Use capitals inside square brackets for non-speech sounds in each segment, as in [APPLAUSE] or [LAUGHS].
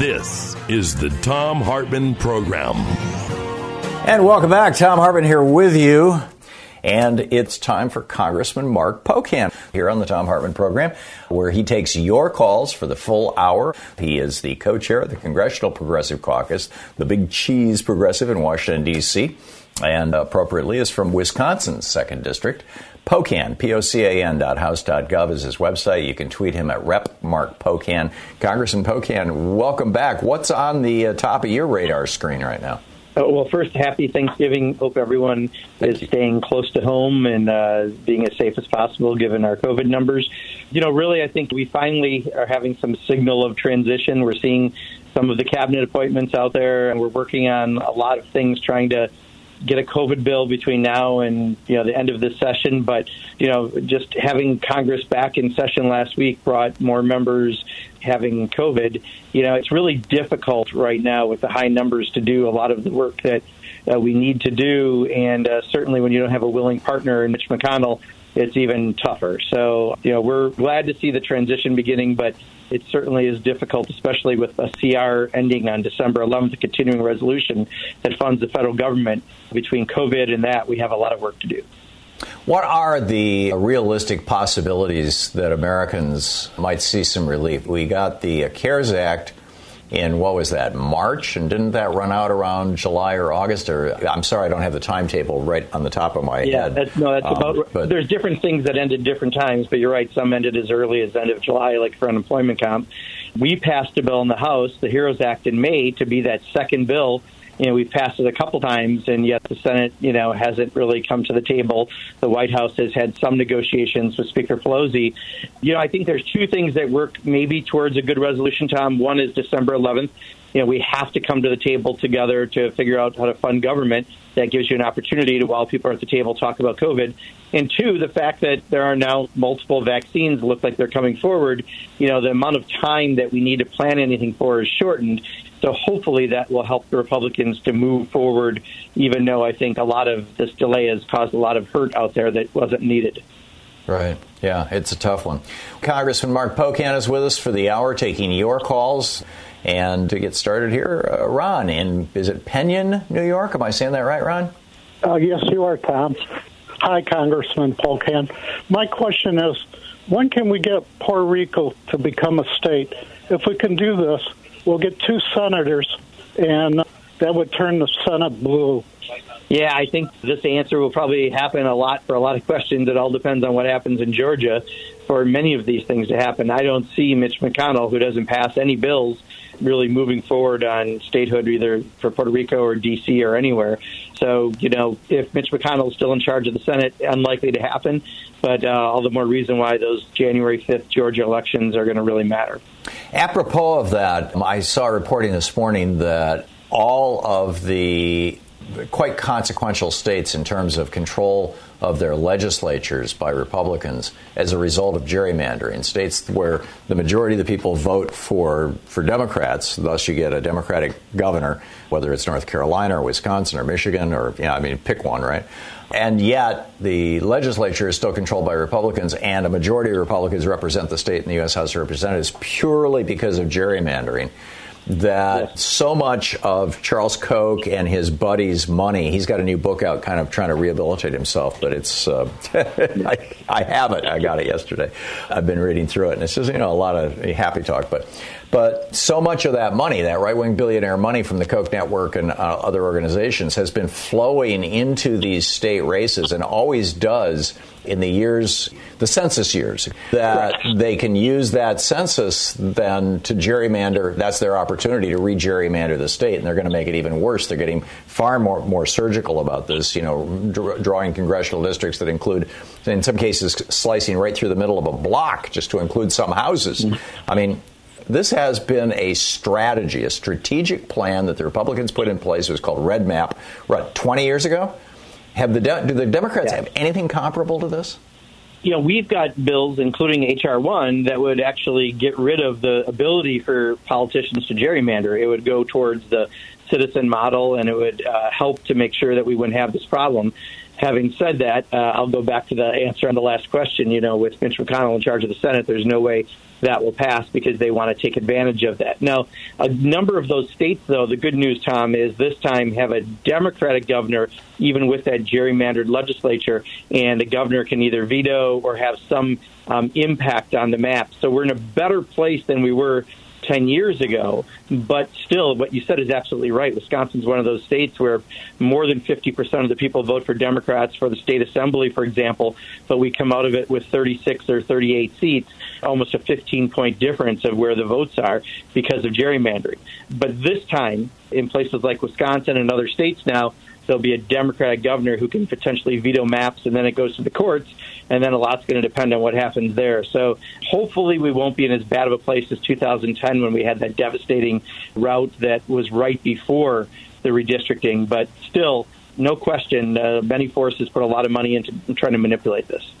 This is the Thom Hartmann Program. And welcome back. Thom Hartmann here with you. And it's time for Congressman Mark Pocan here on the Thom Hartmann program, where he takes your calls for the full hour. He is the co chair of the Congressional Progressive Caucus, the big cheese progressive in Washington, D.C., and appropriately is from Wisconsin's 2nd District. Pocan, P-O-C-A-N dot house dot gov is his website. You can tweet him at Rep Mark Pocan. Congressman Pocan, welcome back. What's on the uh, top of your radar screen right now? Uh, well, first, happy Thanksgiving. Hope everyone Thank is you. staying close to home and uh, being as safe as possible given our COVID numbers. You know, really, I think we finally are having some signal of transition. We're seeing some of the cabinet appointments out there, and we're working on a lot of things trying to get a COVID bill between now and you know the end of this session. But you know, just having Congress back in session last week brought more members having COVID. You know, it's really difficult right now with the high numbers to do a lot of the work that uh, we need to do, and uh, certainly when you don't have a willing partner in Mitch McConnell. It's even tougher. So, you know, we're glad to see the transition beginning, but it certainly is difficult, especially with a CR ending on December 11th, a continuing resolution that funds the federal government. Between COVID and that, we have a lot of work to do. What are the realistic possibilities that Americans might see some relief? We got the CARES Act in what was that March, and didn't that run out around July or August? Or I'm sorry, I don't have the timetable right on the top of my Yeah, head. that's, no, that's Um, about. but- There's different things that ended different times, but you're right. Some ended as early as end of July, like for unemployment comp. We passed a bill in the House, the HEROES Act, in May to be that second bill. You know, we've passed it a couple times, and yet the Senate, you know, hasn't really come to the table. The White House has had some negotiations with Speaker Pelosi. You know, I think there's two things that work maybe towards a good resolution, Tom. One is December 11th. You know, we have to come to the table together to figure out how to fund government. That gives you an opportunity to, while people are at the table, talk about COVID. And two, the fact that there are now multiple vaccines look like they're coming forward. You know, the amount of time that we need to plan anything for is shortened. So hopefully that will help the Republicans to move forward, even though I think a lot of this delay has caused a lot of hurt out there that wasn't needed. Right. Yeah, it's a tough one. Congressman Mark Pocan is with us for the hour, taking your calls. And to get started here, uh, Ron in is it Penn Yan, New York? Am I saying that right, Ron? Uh, yes, you are, Tom. Hi, Congressman Pocan. My question is, when can we get Puerto Rico to become a state? If we can do this, we'll get two senators, and that would turn the Senate blue. Yeah, I think this answer will probably happen a lot for a lot of [LAUGHS] questions. It all depends on what happens in Georgia for many of these things to happen. I don't see Mitch McConnell, who doesn't pass any bills, really moving forward on statehood either for Puerto Rico or D.C. or anywhere. So, you know, if Mitch McConnell is still in charge of the Senate, unlikely to happen. But uh, all the more reason why those January 5th Georgia elections are going to really matter. Apropos of that, I saw reporting this morning that all of the quite consequential states in terms of control of their legislatures by Republicans as a result of gerrymandering. States where the majority of the people vote for for Democrats, thus you get a Democratic governor, whether it's North Carolina or Wisconsin or Michigan or yeah, I mean pick one, right? And yet the legislature is still controlled by Republicans, and a majority of Republicans represent the state in the U.S. House of Representatives purely because of gerrymandering. that so much of Charles Koch and his buddies' money, he's got a new book out kind of trying to rehabilitate himself, but it's, uh, [LAUGHS] I, I have it. I got it yesterday. I've been reading through it, and it's just, you know, a lot of happy talk, but, but so much of that money, that right wing billionaire money from the Koch network and uh, other organizations, has been flowing into these state races and always does in the years, the census years, that they can use that census then to gerrymander. That's their opportunity to re-gerrymander the state, and they're going to make it even worse. They're getting far more more surgical about this. You know, dr- drawing congressional districts that include, in some cases, slicing right through the middle of a block just to include some houses. I mean. This has been a strategy, a strategic plan that the Republicans put in place. It was called Red Map, what, 20 years ago? Have the de- do the Democrats have anything comparable to this? you know, we've got bills, including HR one, that would actually get rid of the ability for politicians to gerrymander. It would go towards the citizen model, and it would uh, help to make sure that we wouldn't have this problem. Having said that, uh, I'll go back to the answer on the last question. You know, with Mitch McConnell in charge of the Senate, there's no way that will pass because they want to take advantage of that. Now, a number of those states, though, the good news, Tom, is this time have a Democratic governor, even with that gerrymandered legislature, and the governor can either veto or have some um, impact on the map. So we're in a better place than we were 10 years ago. But still, what you said is absolutely right. Wisconsin's one of those states where more than 50% of the people vote for Democrats for the state assembly, for example, but we come out of it with 36 or 38 seats, almost a 15 point difference of where the votes are because of gerrymandering. But this time, in places like Wisconsin and other states now, there'll be a Democratic governor who can potentially veto maps, and then it goes to the courts, and then a lot's going to depend on what happens there. So hopefully, we won't be in as bad of a place as 2010 when we had that devastating rout that was right before the redistricting. But still, no question, uh, many forces put a lot of money into trying to manipulate this.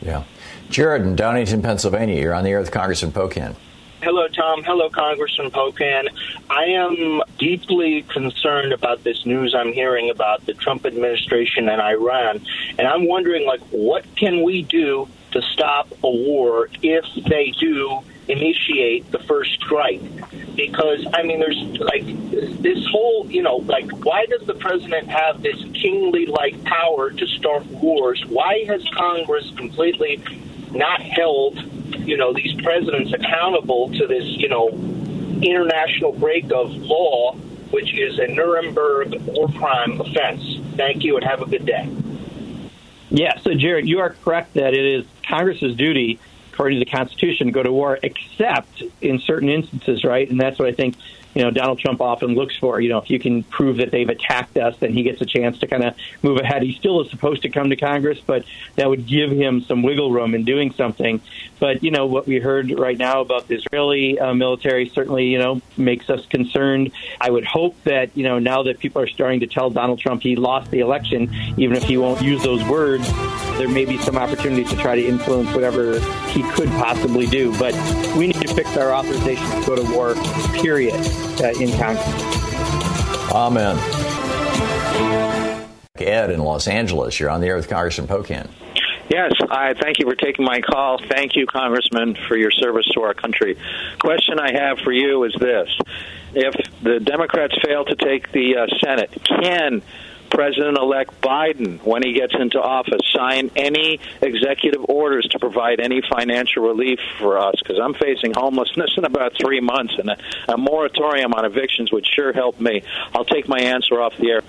Yeah. Jared in Downingtown, Pennsylvania, you're on the air with Congressman Pocan. Hello, Tom. Hello, Congressman Pocan. I am deeply concerned about this news I'm hearing about the Trump administration and Iran, and I'm wondering, like, what can we do to stop a war if they do initiate the first strike? Because I mean, there's like this whole, you know, like, why does the president have this kingly-like power to start wars? Why has Congress completely not held, you know, these presidents accountable to this, you know, international break of law, which is a Nuremberg war crime offense. Thank you and have a good day. Yeah, so Jared, you are correct that it is Congress's duty, according to the Constitution, to go to war, except in certain instances, right? And that's what I think you know Donald Trump often looks for. You know, if you can prove that they've attacked us, then he gets a chance to kind of move ahead. He still is supposed to come to Congress, but that would give him some wiggle room in doing something. But you know what we heard right now about the Israeli uh, military certainly you know makes us concerned. I would hope that you know now that people are starting to tell Donald Trump he lost the election, even if he won't use those words, there may be some opportunity to try to influence whatever he could possibly do. But we need to fix our authorization to go to war, period, uh, in Congress. Amen. Ed in Los Angeles, you're on the air with Congressman Pocan. Yes, I thank you for taking my call. Thank you, Congressman, for your service to our country. Question I have for you is this: If the Democrats fail to take the uh, Senate, can President-elect Biden, when he gets into office, sign any executive orders to provide any financial relief for us? Because I'm facing homelessness in about three months, and a, a moratorium on evictions would sure help me. I'll take my answer off the air.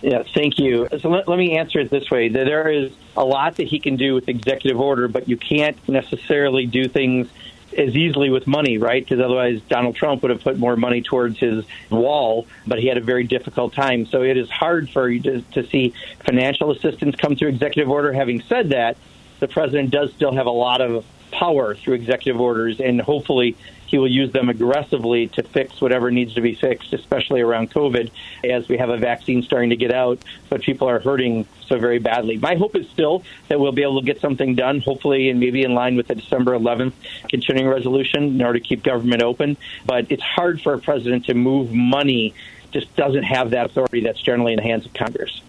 Yeah, thank you. So let, let me answer it this way. There is a lot that he can do with executive order, but you can't necessarily do things as easily with money, right? Because otherwise Donald Trump would have put more money towards his wall, but he had a very difficult time. So it is hard for you to, to see financial assistance come through executive order. Having said that, the president does still have a lot of power through executive orders, and hopefully he will use them aggressively to fix whatever needs to be fixed, especially around COVID, as we have a vaccine starting to get out, but people are hurting so very badly. My hope is still that we'll be able to get something done, hopefully, and maybe in line with the December 11th continuing resolution in order to keep government open. But it's hard for a president to move money, just doesn't have that authority that's generally in the hands of Congress.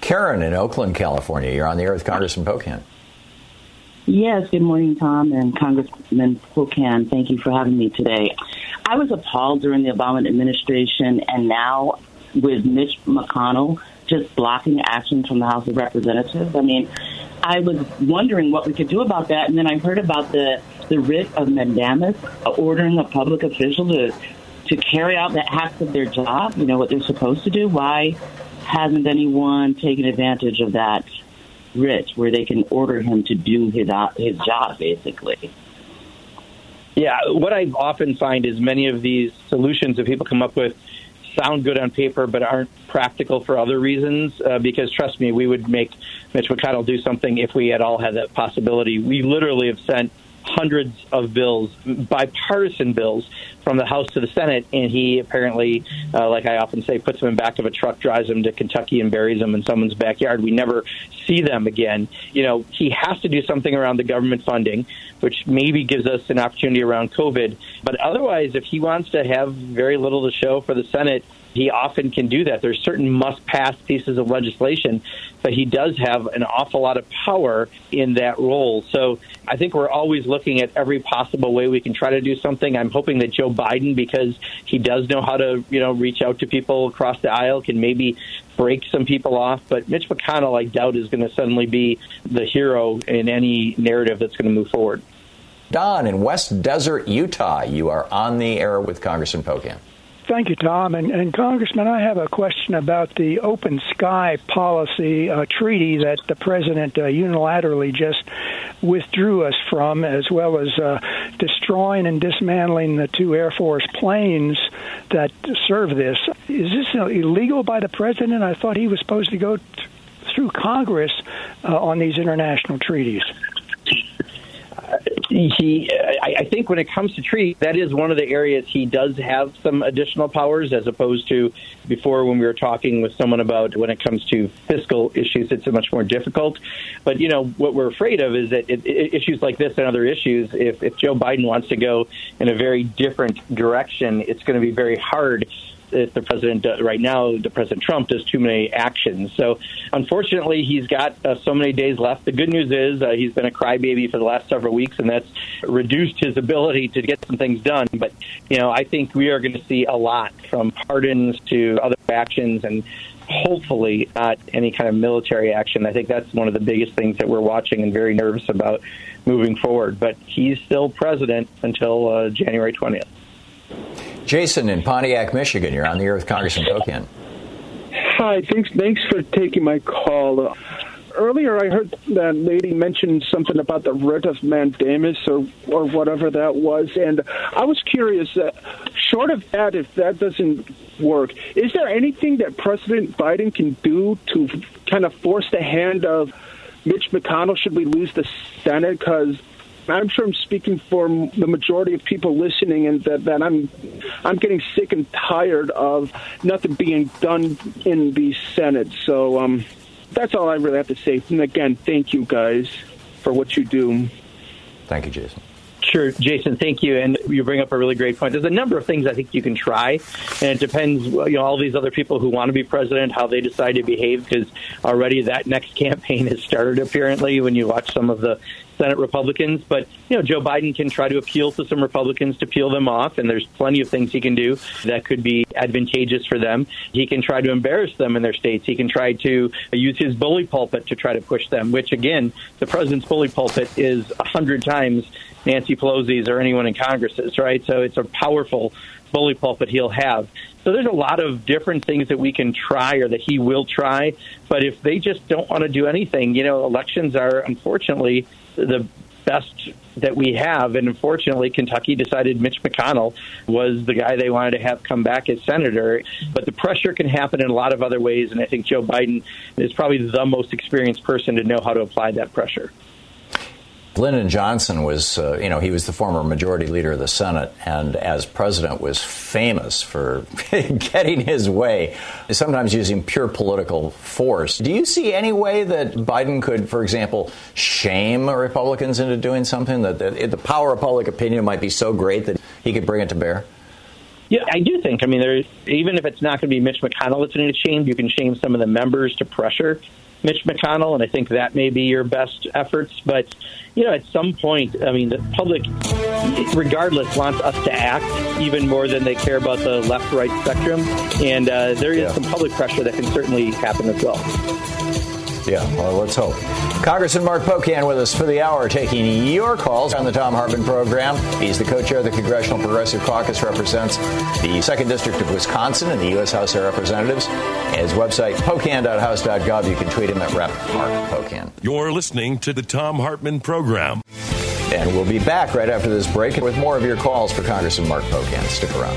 Karen in Oakland, California, you're on the air with Congressman Pocan. Yes, good morning, Tom and Congressman Pocan. Thank you for having me today. I was appalled during the Obama administration, and now with Mitch McConnell just blocking action from the House of Representatives. I mean, I was wondering what we could do about that, and then I heard about the the writ of mandamus, ordering a public official to to carry out the acts of their job. You know what they're supposed to do. Why hasn't anyone taken advantage of that writ, where they can order him to do his his job, basically? Yeah, what I often find is many of these solutions that people come up with sound good on paper but aren't practical for other reasons. Uh, because trust me, we would make Mitch McConnell do something if we at all had that possibility. We literally have sent hundreds of bills, bipartisan bills, from the House to the Senate, and he apparently, uh, like I often say, puts them in back of a truck, drives them to Kentucky, and buries them in someone's backyard. We never see them again. You know, he has to do something around the government funding, which maybe gives us an opportunity around COVID. But otherwise, if he wants to have very little to show for the Senate, he often can do that. There's certain must pass pieces of legislation, but he does have an awful lot of power in that role. So I think we're always looking at every possible way we can try to do something. I'm hoping that Joe Biden, because he does know how to, you know, reach out to people across the aisle, can maybe break some people off. But Mitch McConnell, I doubt, is going to suddenly be the hero in any narrative that's going to move forward. Don in West Desert, Utah, you are on the air with Congressman Pocan. Thank you, Tom. And, and, Congressman, I have a question about the open sky policy uh, treaty that the president uh, unilaterally just withdrew us from, as well as uh, destroying and dismantling the two Air Force planes that serve this. Is this illegal by the president? I thought he was supposed to go th- through Congress uh, on these international treaties he, I, I think when it comes to treaty, that is one of the areas he does have some additional powers, as opposed to before when we were talking with someone about when it comes to fiscal issues, it's much more difficult. But you know what we're afraid of is that it, it, issues like this and other issues, if, if Joe Biden wants to go in a very different direction, it's going to be very hard if the president uh, right now, the President Trump does too many actions. So unfortunately, he's got uh, so many days left. The good news is uh, he's been a crybaby for the last several weeks, and that's reduced his ability to get some things done. But you know, I think we are going to see a lot from pardons to other actions and hopefully not any kind of military action. I think that's one of the biggest things that we're watching and very nervous about moving forward. But he's still president until uh, January 20th. Jason in Pontiac, Michigan. You're on the air with Congressman Pocan. Hi, thanks. Thanks for taking my call. earlier, I heard that lady mention something about the writ of mandamus or or whatever that was, and I was curious. Uh, short of that, if that doesn't work, is there anything that President Biden can do to kind of force the hand of Mitch McConnell should we lose the Senate? Because I'm sure I'm speaking for the majority of people listening, and that, that I'm I'm getting sick and tired of nothing being done in the Senate. So um, that's all I really have to say. And again, thank you guys for what you do. Thank you, Jason. Sure, Jason. Thank you. And you bring up a really great point. There's a number of things I think you can try, and it depends. You know, all these other people who want to be president, how they decide to behave, because already that next [LAUGHS] campaign has started. Apparently, when you watch some of the Senate Republicans. But, you know, Joe Biden can try to appeal to some Republicans to peel them off, and there's plenty of things he can do that could be advantageous for them. He can try to embarrass them in their states. He can try to use his bully pulpit to try to push them, which, again, the president's bully pulpit is a hundred times Nancy Pelosi's or anyone in Congress's, right? So it's a powerful bully pulpit he'll have. So there's a lot of different things that we can try or that he will try. But if they just don't want to do anything, you know, elections are unfortunately the best that we have. And unfortunately, Kentucky decided Mitch McConnell was the guy they wanted to have come back as senator. But the pressure can happen in a lot of other ways. And I think Joe Biden is probably the most experienced person to know how to apply that pressure. Lyndon Johnson was, uh, you know, he was the former majority leader of the Senate, and as president was famous for [LAUGHS] getting his way, sometimes using pure political force. Do you see any way that Biden could, for example, shame Republicans into doing something that the, the power of public opinion might be so great that he could bring it to bear? Yeah, I do think. I mean, there, even if it's not going to be Mitch McConnell that's going to shame, you can shame some of the members to pressure Mitch McConnell, and I think that may be your best efforts. But you know, at some point, I mean, the public regardless, wants us to act even more than they care about the left-right spectrum. And uh, there is Yeah. some public pressure that can certainly happen as well. Yeah, well, let's hope. Congressman Mark Pocan with us for the hour, taking your calls on the Thom Hartmann program. He's the co-chair of the Congressional Progressive Caucus, represents the Second District of Wisconsin in the U.S. House of Representatives. His website, pocan.house.gov. You can tweet him at Rep. Mark Pocan. You're listening to the Thom Hartmann program. And we'll be back right after this break with more of your calls for Congressman Mark Pocan. Stick around.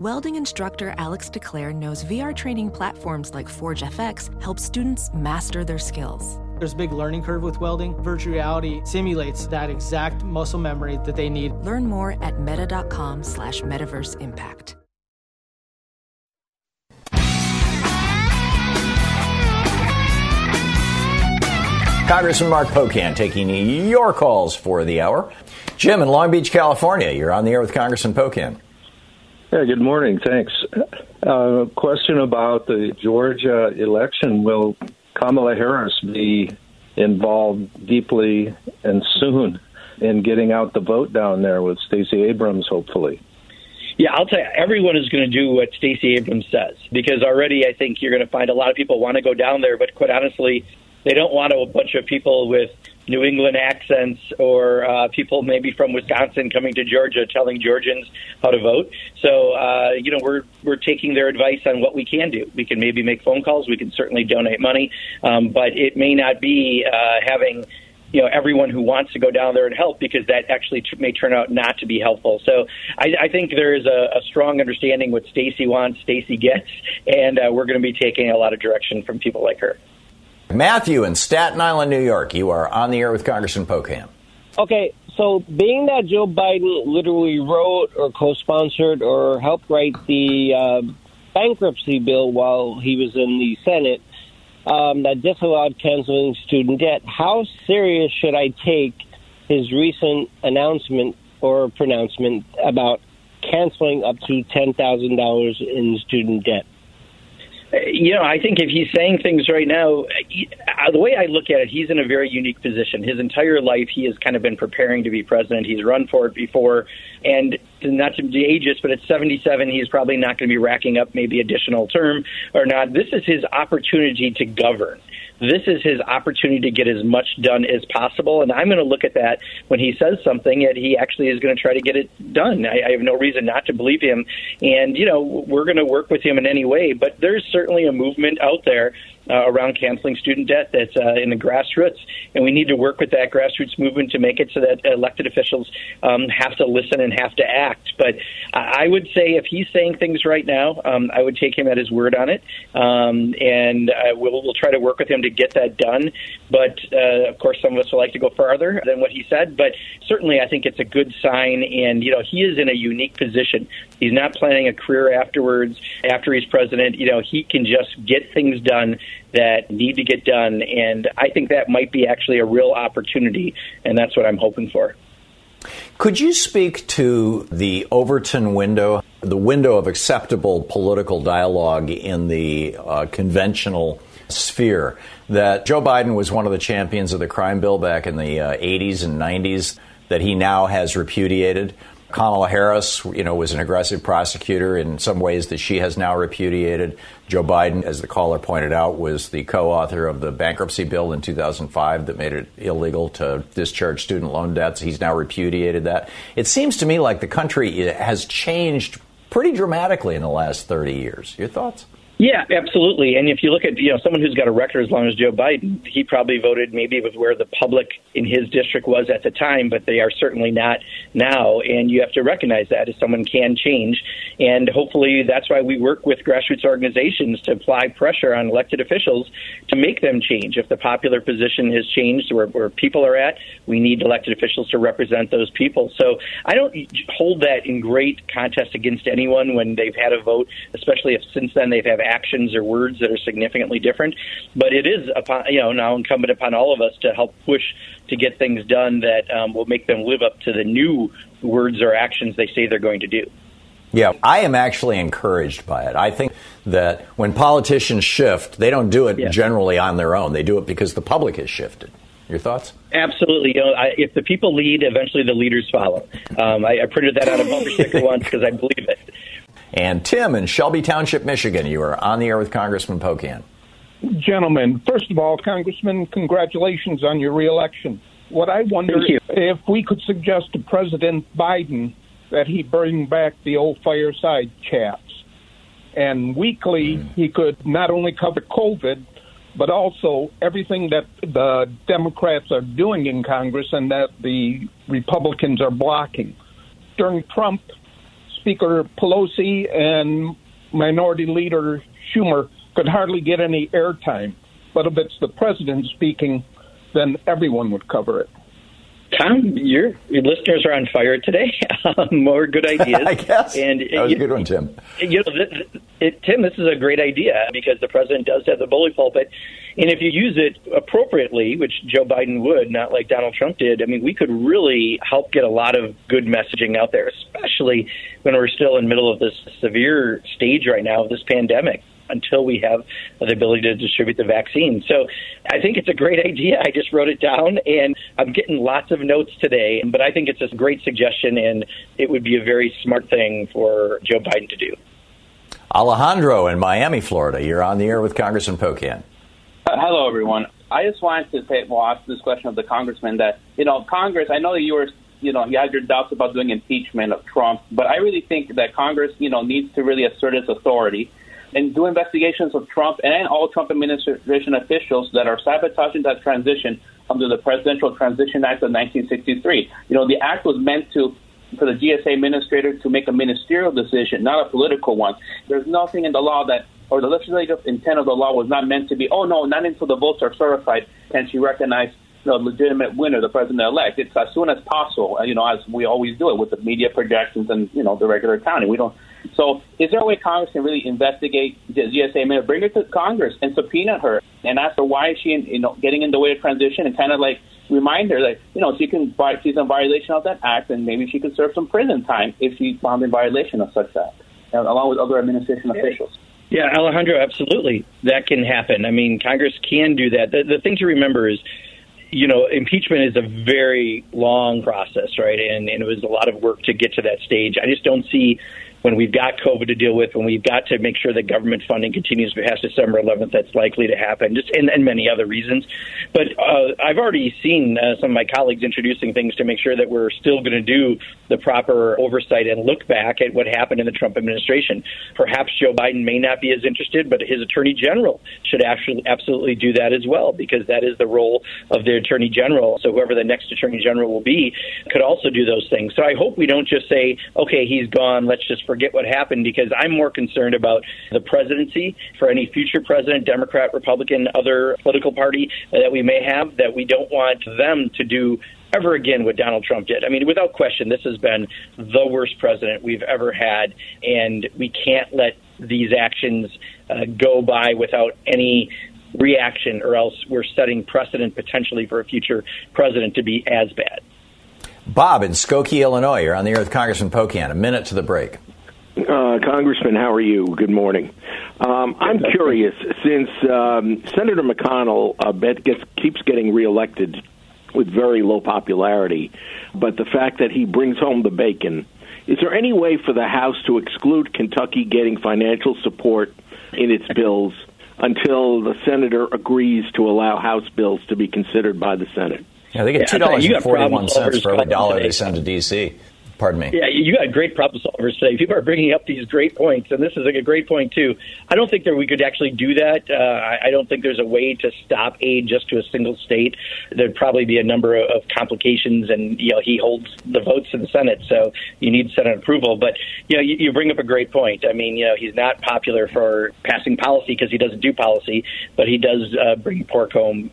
Welding instructor Alex DeClaire knows VR training platforms like Forge FX help students master their skills. There's a big learning curve with welding. Virtual reality simulates that exact muscle memory that they need. Learn more at meta.com slash metaverse impact. Congressman Mark Pocan taking your calls for the hour. Jim in Long Beach, California, you're on the air with Congressman Pocan. Yeah, good morning. Thanks. Uh, question about the Georgia election. Will Kamala Harris be involved deeply and soon in getting out the vote down there with Stacey Abrams, hopefully? Yeah, I'll tell you, everyone is going to do what Stacey Abrams says because already I think you're going to find a lot of people want to go down there, but quite honestly, they don't want a bunch of people with New England accents or uh, people maybe from Wisconsin coming to Georgia telling Georgians how to vote. So, uh, you know, we're we're taking their advice on what we can do. We can maybe make phone calls. We can certainly donate money, um, but it may not be uh, having you know everyone who wants to go down there and help because that actually t- may turn out not to be helpful. So I, I think there is a, a strong understanding what Stacey wants, Stacey gets, and uh, we're going to be taking a lot of direction from people like her. Matthew in Staten Island, New York, you are on the air with Congressman Pocan. Okay, so being that Joe Biden literally wrote or co-sponsored or helped write the uh, bankruptcy bill while he was in the Senate um, that disallowed canceling student debt, how serious should I take his recent announcement or pronouncement about canceling up to ten thousand dollars in student debt? You know, I think if he's saying things right now, he, uh, the way I look at it, he's in a very unique position. His entire life, he has kind of been preparing to be president. He's run for it before, and not to be ageist, but at 77, he's probably not going to be racking up maybe additional term or not. This is his opportunity to govern. This is his opportunity to get as much done as possible, and I'm going to look at that when he says something that he actually is going to try to get it done. I, I have no reason not to believe him, and you know we're going to work with him in any way. But there's certainly a movement out there uh, around canceling student debt that's uh, in the grassroots, and we need to work with that grassroots movement to make it so that elected officials um, have to listen and have to act. But I would say if he's saying things right now, um, I would take him at his word on it, um, and uh, we'll, we'll try to work with him to get that done. But uh, of course, some of us would like to go farther than what he said. But certainly, I think it's a good sign, and you know, he is in a unique position. He's not planning a career afterwards. After he's president, you know, he can just get things done that need to get done, and I think that might be actually a real opportunity, and that's what I'm hoping for. Could you speak to the Overton window, the window of acceptable political dialogue in the uh, conventional sphere? That Joe Biden was one of the champions of the crime bill back in the uh, 80s and 90s, that he now has repudiated. Kamala Harris, you know, was an aggressive prosecutor in some ways that she has now repudiated. Joe Biden, as the caller pointed out, was the co-author of the bankruptcy bill in 2005 that made it illegal to discharge student loan debts. He's now repudiated that. It seems to me like the country has changed pretty dramatically in the last 30 years. Your thoughts? Yeah, absolutely. And if you look at you know someone who's got a record as long as Joe Biden, he probably voted maybe with where the public in his district was at the time, but they are certainly not now. And you have to recognize that as someone can change, and hopefully that's why we work with grassroots organizations to apply pressure on elected officials to make them change. If the popular position has changed where, where people are at, we need elected officials to represent those people. So I don't hold that in great contest against anyone when they've had a vote, especially if since then they've had actions or words that are significantly different. But it is upon you know now incumbent upon all of us to help push to get things done that um, will make them live up to the new words or actions they say they're going to do. Yeah, I am actually encouraged by it. I think that when politicians shift, they don't do it yeah. generally on their own. They do it because the public has shifted. Your thoughts? Absolutely. You know, I, if the people lead, eventually the leaders follow. Um, I, I, printed that on a bumper sticker once because I believe it. And Tim in Shelby Township, Michigan, you are on the air with Congressman Pocan. Gentlemen, first of all, Congressman, congratulations on your reelection. What I wonder if we could suggest to President Biden that he bring back the old fireside chats. And weekly, mm. he could not only cover COVID, but also everything that the Democrats are doing in Congress and that the Republicans are blocking. During Trump, Speaker Pelosi and Minority Leader Schumer could hardly get any airtime. But if it's the president speaking, then everyone would cover it. Tom, your, your listeners are on fire today. [LAUGHS] Um, more good [LAUGHS] ideas. I guess. And that was you, a good one, Tim. You know, it, it, Tim, this is a great idea because the president does have the bully pulpit, and if you use it appropriately, which Joe Biden would, not like Donald Trump did, I mean, we could really help get a lot of good messaging out there, especially when we're still in the middle of this severe stage right now of this pandemic until we have the ability to distribute the vaccine. So I think it's a great idea. I just wrote it down and I'm getting lots of notes today, but I think it's a great suggestion and it would be a very smart thing for Joe Biden to do. Alejandro in Miami, Florida. You're on the air with Congressman Pocan. Uh, hello, everyone. I just wanted to say, well, ask this question of the congressman that, you know, Congress, I know that you were you know, you had your doubts about doing impeachment of Trump, but I really think that Congress, you know, needs to really assert its authority and do investigations of Trump and all Trump administration officials that are sabotaging that transition under the Presidential Transition Act of 1963. You know, the act was meant to for the GSA administrator to make a ministerial decision, not a political one. There's nothing in the law that or the legislative intent of the law was not meant to be, oh no, not until the votes are certified can she recognize the legitimate winner, the president elect. It's as soon as possible, you know, as we always do it with the media projections and you know the regular counting. We don't so, is there a way Congress can really investigate the GSA mayor, bring her to Congress and subpoena her and ask her why is she, in, you know, getting in the way of transition and kind of like remind her that you know she can she's in violation of that act and maybe she could serve some prison time if she's found in violation of such act, along with other administration officials. Yeah, Alejandro, absolutely, that can happen. I mean, Congress can do that. The, the thing to remember is you know, impeachment is a very long process, right? And, and it was a lot of work to get to that stage. I just don't see when we've got COVID to deal with, when we've got to make sure that government funding continues past December 11th, that's likely to happen, just and, and many other reasons. But uh, I've already seen uh, some of my colleagues introducing things to make sure that we're still going to do the proper oversight and look back at what happened in the Trump administration. Perhaps Joe Biden may not be as interested, but his attorney general should actually absolutely do that as well, because that is the role of the attorney general. So whoever the next attorney general will be could also do those things. So I hope we don't just say, okay, he's gone, let's just forget what happened because I'm more concerned about the presidency for any future president, Democrat, Republican, other political party that we may have, that we don't want them to do ever again what Donald Trump did. I mean, without question, this has been the worst president we've ever had, and we can't let these actions uh, go by without any reaction, or else we're setting precedent potentially for a future president to be as bad. Bob in Skokie, Illinois. You're on the air with Congressman Pocan. A minute to the break. Uh, Congressman, how are you? Good morning. Um, I'm curious, since um, Senator McConnell uh, gets, keeps getting reelected with very low popularity, but the fact that he brings home the bacon Is there any way for the House to exclude Kentucky getting financial support in its bills until the senator agrees to allow House bills to be considered by the Senate? Yeah, they get two dollars and forty one cents for every dollar they send to D.C. Pardon me. Yeah, you got great problem solvers today. People are bringing up these great points, and this is like a great point too. I don't think that we could actually do that. Uh, I, I don't think there's a way to stop aid just to a single state. There'd probably be a number of, of complications, and you know he holds the votes in the Senate, so you need Senate approval. But you know, you, you bring up a great point. I mean, you know, he's not popular for passing policy because he doesn't do policy, but he does uh, bring pork home.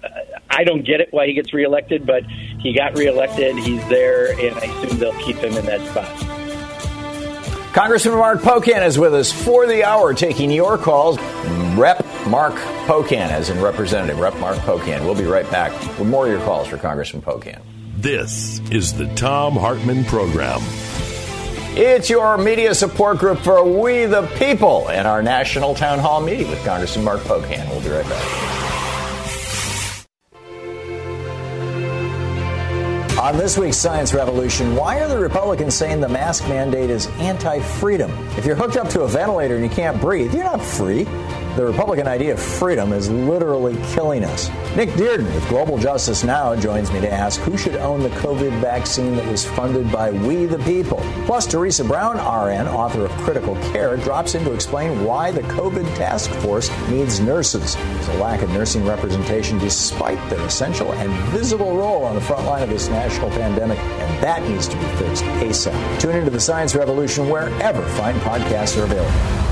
I don't get it why he gets reelected, but he got reelected. He's there, and I assume they'll keep him in that spot. Congressman Mark Pocan is with us for the hour, taking your calls. Rep Mark Pocan, as in representative, Rep Mark Pocan. We'll be right back with more of your calls for Congressman Pocan. This is the Thom Hartmann Program. It's your media support group for We the People and our national town hall meeting with Congressman Mark Pocan. We'll be right back. On this week's Science Revolution, why are the Republicans saying the mask mandate is anti freedom? If you're hooked up to a ventilator and you can't breathe, you're not free. The Republican idea of freedom is literally killing us. Nick Dearden with Global Justice Now joins me to ask who should own the COVID vaccine that was funded by We the People. Plus, Theresa Brown, RN, author of Critical Care, drops in to explain why the COVID task force needs nurses. There's a lack of nursing representation despite their essential and visible role on the front line of this national pandemic, and that needs to be fixed ASAP. Tune into the Science Revolution wherever fine podcasts are available.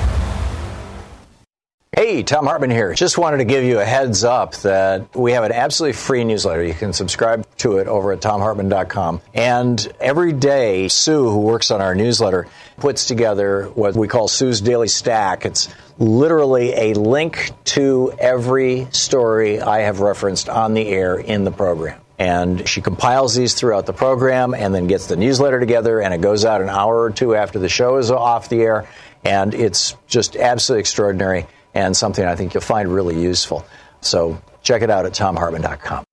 Hey, Thom Hartmann here. Just wanted to give you a heads up that we have an absolutely free newsletter. You can subscribe to it over at thomhartmann.com. And every day, Sue, who works on our newsletter, puts together what we call Sue's Daily Stack. It's literally a link to every story I have referenced on the air in the program. And she compiles these throughout the program and then gets the newsletter together, and it goes out an hour or two after the show is off the air. And it's just absolutely extraordinary and something I think you'll find really useful. So check it out at thomhartmann.com.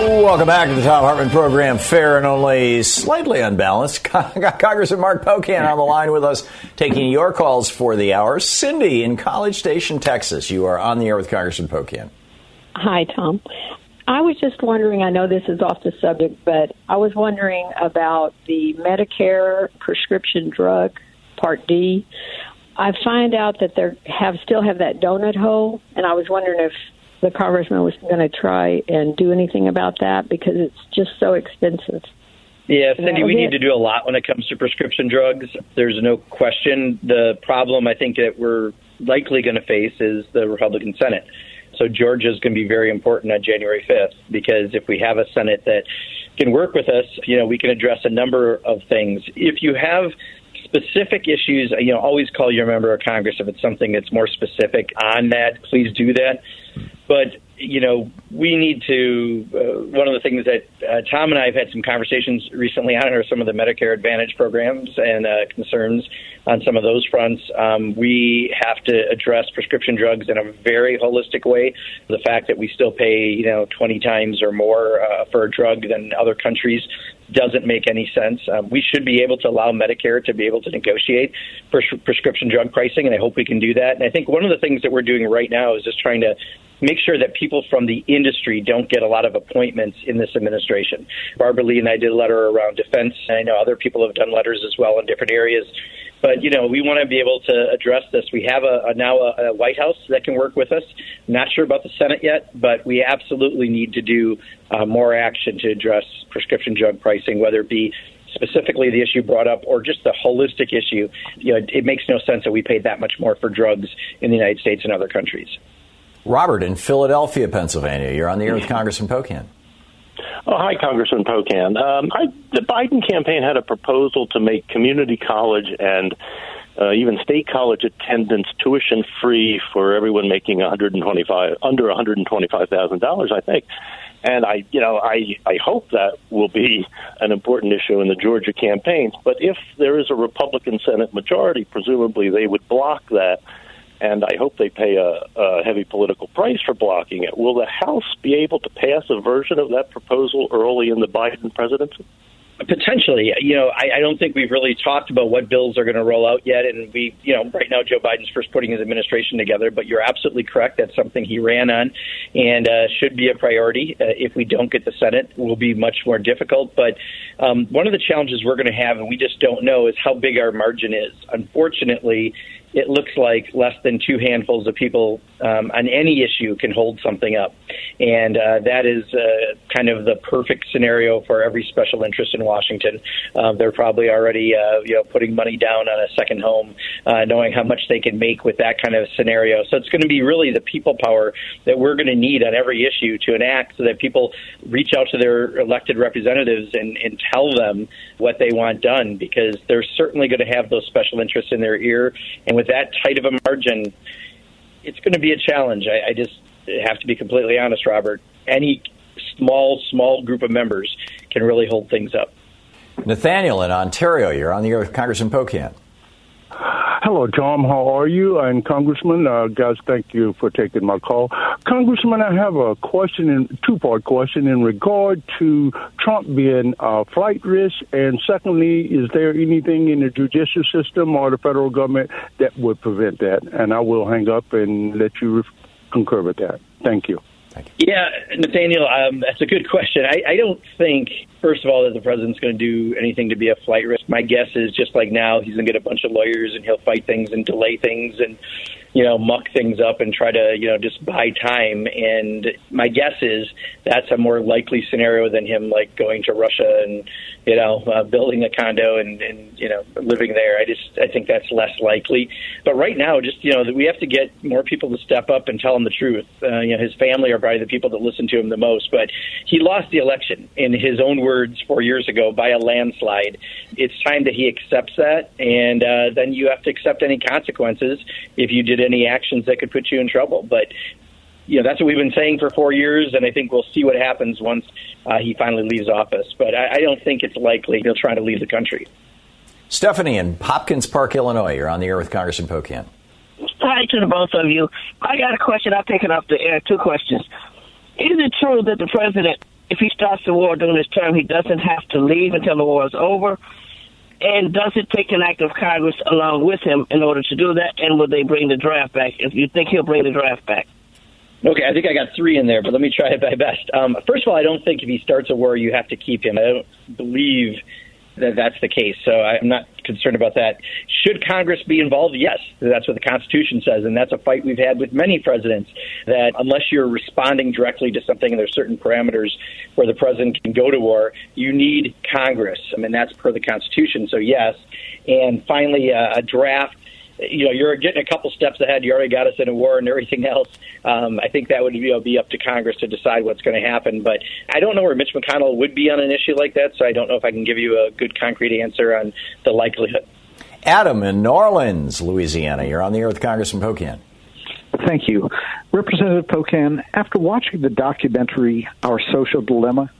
Welcome back to the Thom Hartmann program. Fair and only slightly unbalanced. [LAUGHS] Congressman Mark Pocan on the line with us, taking your calls for the hour. Cindy in College Station, Texas. You are on the air with Congressman Pocan. Hi, Tom. I was just wondering, I know this is off the subject, but I was wondering about the Medicare prescription drug Part D. I find out that they have still have that donut hole, and I was wondering if the congressman was going to try and do anything about that because it's just so expensive. Yeah, Cindy, we need to do a lot when it comes to prescription drugs. There's no question. The problem I think that we're likely going to face is the Republican Senate. So Georgia is going to be very important on January 5th because if we have a Senate that can work with us, you know, we can address a number of things. If you have specific issues, you know, always call your member of Congress if it's something that's more specific on that. Please do that. But you know, we need to. Uh, one of the things that uh, Tom and I have had some conversations recently on are some of the Medicare Advantage programs and uh, concerns on some of those fronts. Um, we have to address prescription drugs in a very holistic way. The fact that we still pay, you know, 20 times or more uh, for a drug than other countries doesn't make any sense. Um, we should be able to allow Medicare to be able to negotiate pres- prescription drug pricing, and I hope we can do that. And I think one of the things that we're doing right now is just trying to make sure that people from the industry don't get a lot of appointments in this administration. Barbara Lee and I did a letter around defense. And I know other people have done letters as well in different areas. But you know, we want to be able to address this. We have a, a now a, a White House that can work with us. Not sure about the Senate yet, but we absolutely need to do uh, more action to address prescription drug pricing, whether it be specifically the issue brought up or just the holistic issue. You know, it makes no sense that we pay that much more for drugs in the United States and other countries. Robert in Philadelphia, Pennsylvania. You're on the air with [LAUGHS] Congressman Pocan. Oh, hi, Congressman Pocan. Um, I, the Biden campaign had a proposal to make community college and uh, even state college attendance tuition free for everyone making 125 under 125 thousand dollars. I think, and I, you know, I I hope that will be an important issue in the Georgia campaign. But if there is a Republican Senate majority, presumably they would block that and I hope they pay a, a heavy political price for blocking it. Will the House be able to pass a version of that proposal early in the Biden presidency? Potentially, you know, I, I don't think we've really talked about what bills are going to roll out yet, and we, you know, right now Joe Biden's first putting his administration together. But you're absolutely correct; that's something he ran on, and uh, should be a priority. Uh, if we don't get the Senate, will be much more difficult. But um, one of the challenges we're going to have, and we just don't know, is how big our margin is. Unfortunately, it looks like less than two handfuls of people um, on any issue can hold something up. And uh, that is uh, kind of the perfect scenario for every special interest in Washington. Uh, they're probably already uh, you know, putting money down on a second home, uh, knowing how much they can make with that kind of scenario. So it's going to be really the people power that we're going to need on every issue to enact so that people reach out to their elected representatives and, and tell them what they want done because they're certainly going to have those special interests in their ear. And with that tight of a margin, it's going to be a challenge. I, I just have to be completely honest, Robert. Any small, small group of members can really hold things up. Nathaniel in Ontario, you're on the air with Congressman Pocan. Hello, Thom. How are you? And Congressman, uh, guys, thank you for taking my call. Congressman, I have a question, in two-part question in regard to Trump being a flight risk, and secondly, is there anything in the judicial system or the federal government that would prevent that? And I will hang up and let you concur with that. Thank you. Yeah, Nathaniel, um, that's a good question. I, I don't think, first of all, that the president's going to do anything to be a flight risk. My guess is just like now, he's going to get a bunch of lawyers and he'll fight things and delay things and you know, muck things up and try to, you know, just buy time. And my guess is that's a more likely scenario than him like going to Russia and, you know, uh, building a condo and, and, you know, living there. I just, I think that's less likely. But right now, just, you know, we have to get more people to step up and tell him the truth. Uh, you know, his family are probably the people that listen to him the most, but he lost the election in his own words four years ago by a landslide. It's time that he accepts that. And uh, then you have to accept any consequences if you did any actions that could put you in trouble. But you know that's what we've been saying for four years, and I think we'll see what happens once uh, he finally leaves office. But I, I don't think it's likely he'll try to leave the country. Stephanie in Hopkins Park, Illinois. You're on the air with Congressman Pocan. Hi to the both of you. I got a question. I've taken off the air. Two questions. Is it true that the president, if he starts the war during his term, he doesn't have to leave until the war is over? And does it take an act of Congress along with him in order to do that? And will they bring the draft back? If you think he'll bring the draft back. Okay, I think I got three in there, but let me try it my best. Um, first of all, I don't think if he starts a war, you have to keep him. I don't believe that that's the case. So I'm not concerned about that. Should Congress be involved? Yes, that's what the Constitution says, and that's a fight we've had with many presidents. That unless you're responding directly to something, and there's certain parameters where the president can go to war, you need Congress. I mean, that's per the Constitution. So yes. And finally, uh, a draft you know, you're getting a couple steps ahead. You already got us in a war and everything else. Um, I think that would you know, be up to Congress to decide what's going to happen. But I don't know where Mitch McConnell would be on an issue like that, so I don't know if I can give you a good concrete answer on the likelihood. Adam in New Orleans, Louisiana. You're on the air with Congressman Pocan. Thank you. Representative Pocan, after watching the documentary Our Social Dilemma,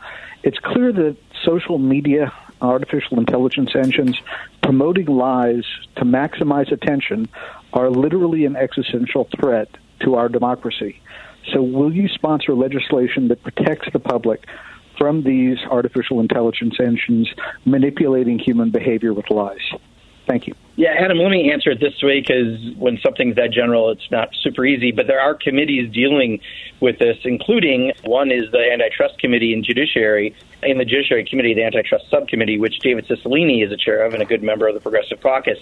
it's clear that social media artificial intelligence engines promoting lies to maximize attention are literally an existential threat to our democracy. So, will you sponsor legislation that protects the public from these artificial intelligence engines manipulating human behavior with lies? Thank you. Yeah, Adam, let me answer it this way because when something's that general, it's not super easy. But there are committees dealing with this, including one is the Antitrust Committee and Judiciary, in the Judiciary Committee, the Antitrust Subcommittee, which David Cicilline is a chair of and a good member of the Progressive Caucus.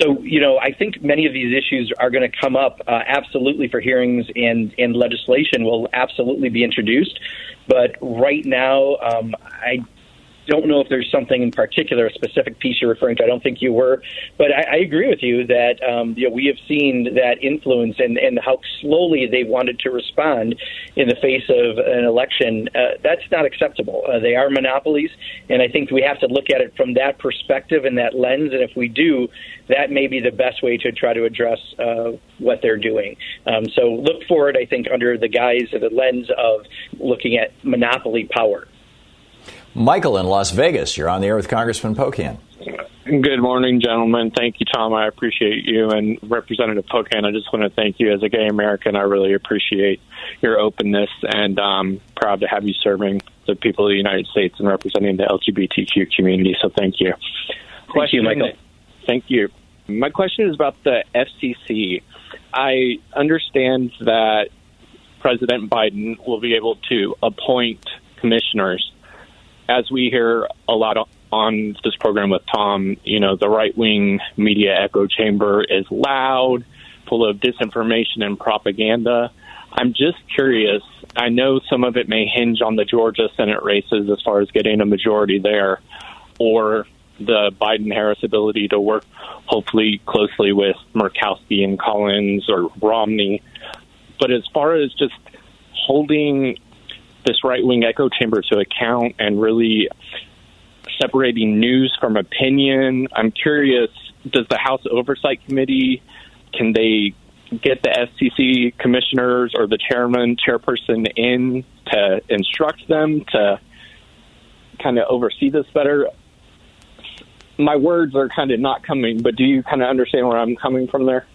So, you know, I think many of these issues are going to come up uh, absolutely for hearings and, and legislation will absolutely be introduced. But right now, um, I don't know if there's something in particular, a specific piece you're referring to. I don't think you were, but I, I agree with you that um, you know, we have seen that influence and, and how slowly they wanted to respond in the face of an election. Uh, that's not acceptable. Uh, they are monopolies, and I think we have to look at it from that perspective and that lens. And if we do, that may be the best way to try to address uh, what they're doing. Um, so look forward, I think, under the guise of the lens of looking at monopoly power. Michael in Las Vegas, you're on the air with Congressman Pocan. Good morning, gentlemen. Thank you, Thom. I appreciate you. And Representative Pocan, I just want to thank you as a gay American. I really appreciate your openness and um, proud to have you serving the people of the United States and representing the LGBTQ community. So thank you. Thank Question- you, Michael. Thank you. My question is about the FCC. I understand that President Biden will be able to appoint commissioners. As we hear a lot on this program with Thom, you know, the right wing media echo chamber is loud, full of disinformation and propaganda. I'm just curious. I know some of it may hinge on the Georgia Senate races as far as getting a majority there, or the Biden Harris ability to work hopefully closely with Murkowski and Collins or Romney. But as far as just holding this right wing echo chamber to account and really separating news from opinion, I'm curious does the House Oversight Committee can they get the FCC commissioners or the chairman, chairperson in to instruct them to kind of oversee this better? My words are kind of not coming, but do you kind of understand where I'm coming from there?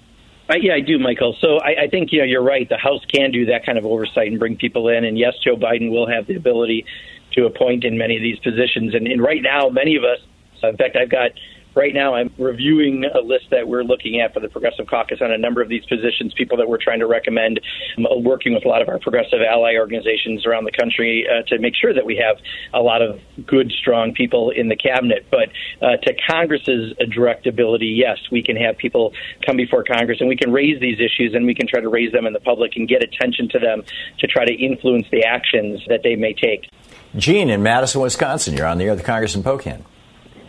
Uh, yeah, I do, Michael. So I, I think you know you're right. The House can do that kind of oversight and bring people in, and yes, Joe Biden will have the ability to appoint in many of these positions. And, and right now, many of us, in fact, I've got right now I'm reviewing a list that we're looking at for the Progressive Caucus on a number of these positions, people that we're trying to recommend, um, working with a lot of our progressive ally organizations around the country uh, to make sure that we have a lot of good, strong people in the cabinet. But uh, to Congress's direct ability, yes, we can have people come before Congress and we can raise these issues and we can try to raise them in the public and get attention to them to try to influence the actions that they may take. Gene in Madison, Wisconsin. You're on the air with Congressman Pocan.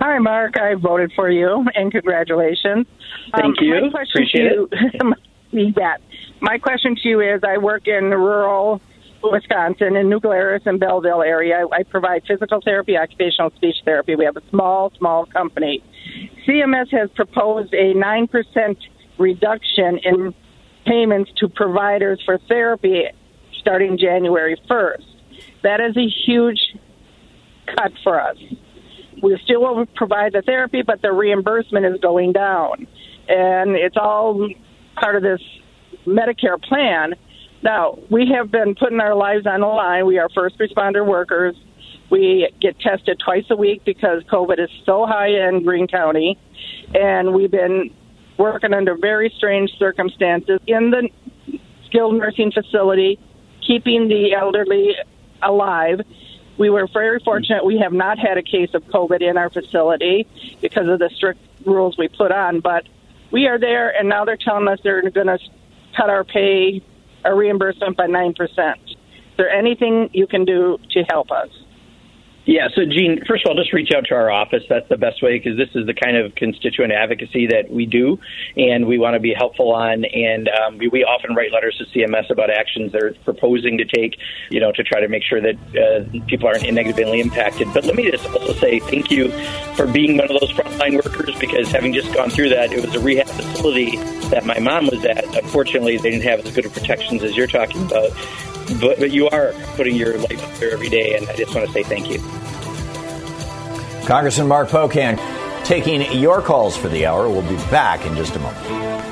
Hi, Mark. I voted for you, and congratulations. Thank um, you. [LAUGHS] My question Appreciate to you, you bet. My question to you is: I work in rural Wisconsin, in New Glarus and Belleville area. I, I provide physical therapy, occupational speech therapy. We have a small, small company. CMS has proposed a nine percent reduction in payments to providers for therapy starting January first. That is a huge cut for us. We still will provide the therapy, but the reimbursement is going down. And it's all part of this Medicare plan. Now, we have been putting our lives on the line. We are first responder workers. We get tested twice a week because COVID is so high in Green County. And we've been working under very strange circumstances in the skilled nursing facility, keeping the elderly alive. We were very fortunate we have not had a case of COVID in our facility because of the strict rules we put on, but we are there and now they're telling us they're going to cut our pay, our reimbursement by 9%. Is there anything you can do to help us? Yeah, so Gene, first of all, just reach out to our office. That's the best way because this is the kind of constituent advocacy that we do, and we want to be helpful on. And um, we, we often write letters to CMS about actions they're proposing to take, you know, to try to make sure that uh, people aren't negatively impacted. But let me just also say thank you for being one of those frontline workers because having just gone through that, it was a rehab facility that my mom was at. Unfortunately, they didn't have as good of protections as you're talking about. But, but you are putting your life up there every day, and I just want to say thank you. Congressman Mark Pocan taking your calls for the hour. We'll be back in just a moment.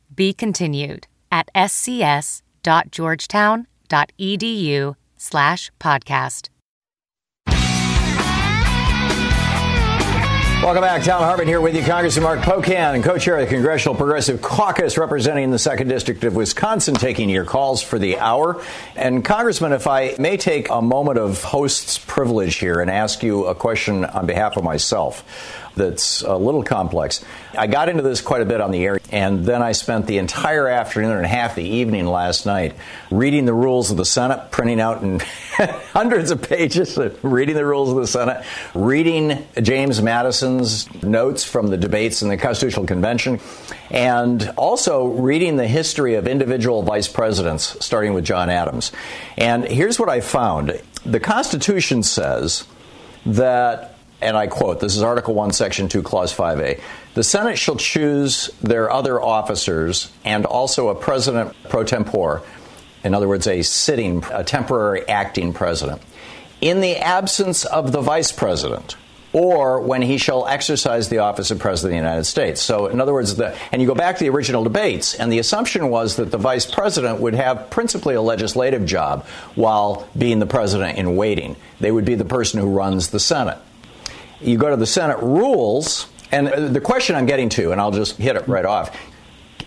Be continued at scs.georgetown.edu slash podcast. Welcome back. Thom Hartmann here with you. Congressman Mark Pocan, co-chair of the Congressional Progressive Caucus, representing the 2nd District of Wisconsin, taking your calls for the hour. And Congressman, if I may take a moment of host's privilege here and ask you a question on behalf of myself that's a little complex. I got into this quite a bit on the air, and then I spent the entire afternoon and half the evening last night reading the rules of the Senate, printing out in [LAUGHS] hundreds of pages, [LAUGHS] reading the rules of the Senate, reading James Madison's notes from the debates in the Constitutional Convention, and also reading the history of individual vice presidents, starting with John Adams. And here's what I found the Constitution says that and I quote, this is Article 1, Section 2, Clause 5A. The Senate shall choose their other officers and also a president pro tempore, in other words, a sitting, a temporary acting president, in the absence of the vice president or when he shall exercise the office of President of the United States. So, in other words, the, and you go back to the original debates, and the assumption was that the vice president would have principally a legislative job while being the president in waiting. They would be the person who runs the Senate you go to the Senate rules, and the question I'm getting to, and I'll just hit it right off.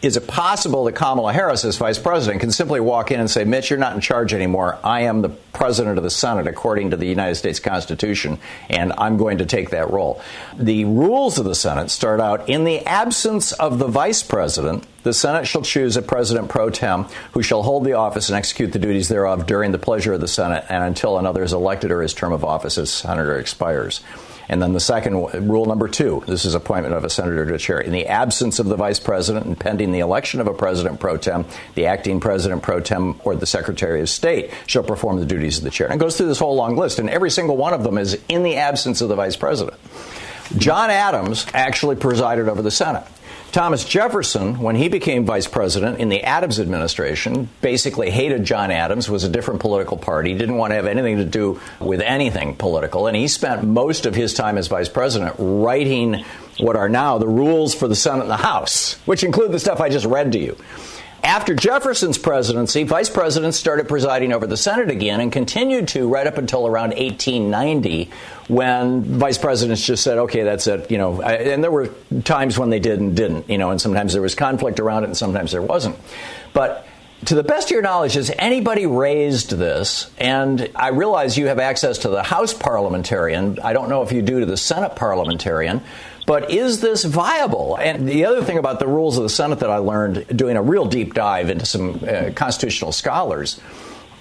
Is it possible that Kamala Harris, as vice president, can simply walk in and say, Mitch, you're not in charge anymore. I am the president of the Senate according to the United States Constitution, and I'm going to take that role. The rules of the Senate start out in the absence of the vice president, the Senate shall choose a president pro tem who shall hold the office and execute the duties thereof during the pleasure of the Senate and until another is elected or his term of office as senator expires. And then the second rule number two this is appointment of a senator to chair. In the absence of the vice president and pending the election of a president pro tem, the acting president pro tem or the secretary of state shall perform the duties of the chair. And it goes through this whole long list, and every single one of them is in the absence of the vice president. John Adams actually presided over the Senate. Thomas Jefferson, when he became vice president in the Adams administration, basically hated John Adams, was a different political party, didn't want to have anything to do with anything political, and he spent most of his time as vice president writing what are now the rules for the Senate and the House, which include the stuff I just read to you. After Jefferson's presidency, vice presidents started presiding over the Senate again and continued to right up until around 1890 when vice presidents just said, okay, that's it, you know, and there were times when they did and didn't, you know, and sometimes there was conflict around it and sometimes there wasn't. But to the best of your knowledge, has anybody raised this? And I realize you have access to the House parliamentarian. I don't know if you do to the Senate parliamentarian. But is this viable? And the other thing about the rules of the Senate that I learned doing a real deep dive into some uh, constitutional scholars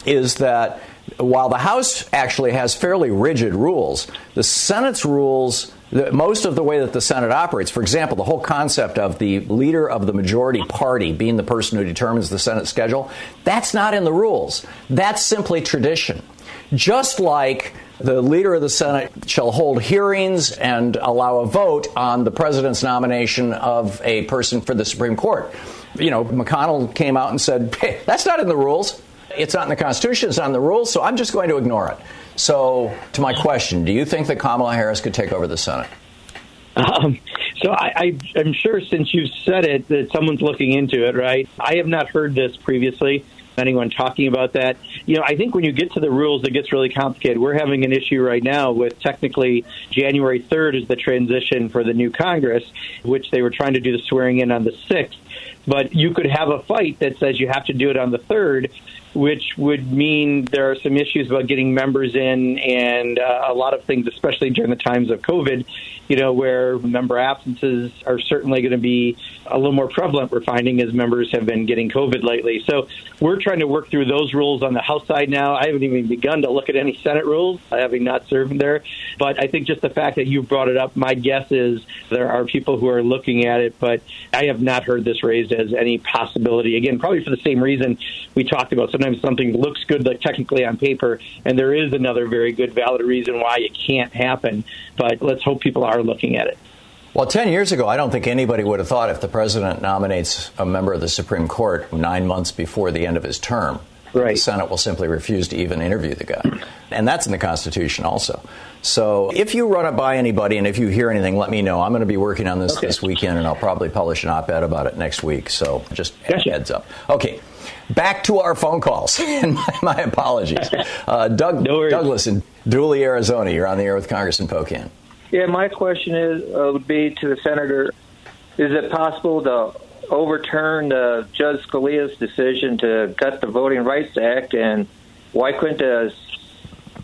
is that while the House actually has fairly rigid rules, the Senate's rules most of the way that the Senate operates, for example, the whole concept of the leader of the majority party being the person who determines the Senate schedule, that's not in the rules. That's simply tradition. Just like the leader of the Senate shall hold hearings and allow a vote on the president's nomination of a person for the Supreme Court. You know, McConnell came out and said, hey, that's not in the rules. It's not in the Constitution, it's not in the rules, so I'm just going to ignore it. So, to my question, do you think that Kamala Harris could take over the Senate? Um, so I, I, am sure since you've said it that someone's looking into it, right? I have not heard this previously anyone talking about that. You know, I think when you get to the rules, it gets really complicated. We're having an issue right now with technically January 3rd is the transition for the new Congress, which they were trying to do the swearing in on the 6th. But you could have a fight that says you have to do it on the 3rd which would mean there are some issues about getting members in and uh, a lot of things, especially during the times of COVID, you know, where member absences are certainly going to be a little more prevalent, we're finding, as members have been getting COVID lately. So we're trying to work through those rules on the House side now. I haven't even begun to look at any Senate rules, having not served there. But I think just the fact that you brought it up, my guess is there are people who are looking at it, but I have not heard this raised as any possibility. Again, probably for the same reason we talked about. Sometimes something looks good like, technically on paper, and there is another very good, valid reason why it can't happen. But let's hope people are looking at it. Well, 10 years ago, I don't think anybody would have thought if the president nominates a member of the Supreme Court nine months before the end of his term Right. The Senate will simply refuse to even interview the guy. And that's in the Constitution also. So if you run it by anybody and if you hear anything, let me know. I'm going to be working on this okay. this weekend and I'll probably publish an op ed about it next week. So just gotcha. heads up. Okay. Back to our phone calls. [LAUGHS] and my, my apologies. Uh, Doug, no Douglas in Dooley, Arizona. You're on the air with Congressman Pocan. Yeah, my question is uh, would be to the senator: Is it possible to overturn uh, Judge Scalia's decision to cut the Voting Rights Act, and why couldn't uh,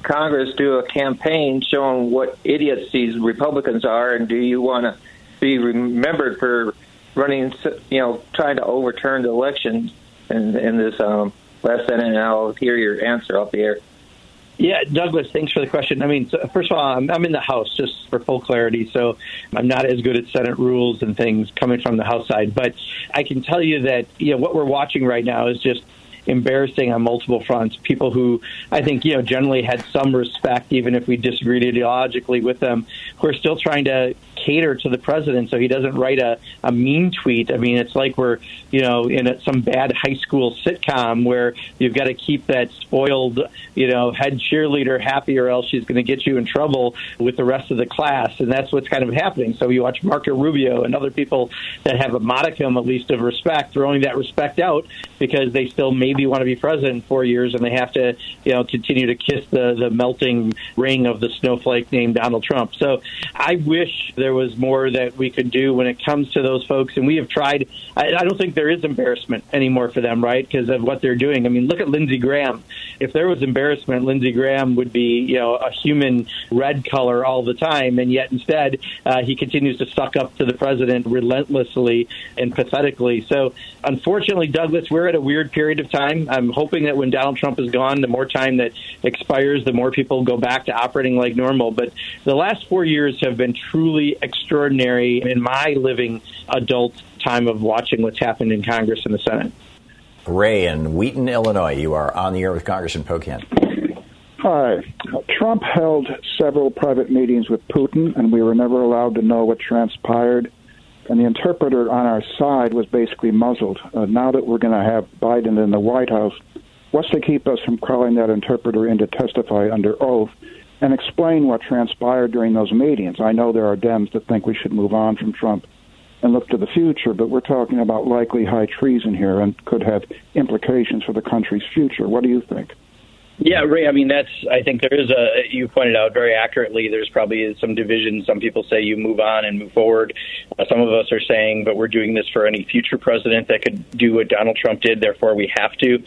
Congress do a campaign showing what idiots these Republicans are, and do you want to be remembered for running, you know, trying to overturn the election in, in this um, last Senate? And I'll hear your answer off the air. Yeah, Douglas, thanks for the question. I mean, so first of all, I'm, I'm in the House just for full clarity, so I'm not as good at Senate rules and things coming from the House side. But I can tell you that you know what we're watching right now is just embarrassing on multiple fronts. People who I think you know generally had some respect, even if we disagreed ideologically with them, who are still trying to cater to the president so he doesn't write a, a mean tweet. I mean, it's like we're you know in a, some bad high school sitcom where you've got to keep that spoiled you know head cheerleader happy, or else she's going to get you in trouble with the rest of the class, and that's what's kind of happening. So you watch Marco Rubio and other people that have a modicum, at least, of respect, throwing that respect out because they still maybe want to be president in four years, and they have to you know continue to kiss the the melting ring of the snowflake named Donald Trump. So I wish there was more that we could do when it comes to those folks, and we have tried. I, I don't think there is embarrassment anymore for them, right? Because of what they're doing. I mean, look at Lindsey Graham. If there was embarrassment, Lindsey Graham would be you know a human red color all the time, and yet instead uh, he continues to suck up to the president relentlessly and pathetically. So unfortunately, Douglas, we're at a weird period of time. I'm hoping that when Donald Trump is gone, the more time that expires, the more people go back to operating like normal. But the last four years have been truly extraordinary in my living adult time of watching what's happened in Congress and the Senate. Ray in Wheaton, Illinois. You are on the air with Congressman Pocan. Hi. Trump held several private meetings with Putin, and we were never allowed to know what transpired. And the interpreter on our side was basically muzzled. Uh, now that we're going to have Biden in the White House, what's to keep us from calling that interpreter in to testify under oath and explain what transpired during those meetings? I know there are Dems that think we should move on from Trump and look to the future, but we're talking about likely high treason here and could have implications for the country's future. What do you think? Yeah, Ray. I mean, that's. I think there is a. You pointed out very accurately. There's probably some division. Some people say you move on and move forward. Uh, some of us are saying, but we're doing this for any future president that could do what Donald Trump did. Therefore, we have to.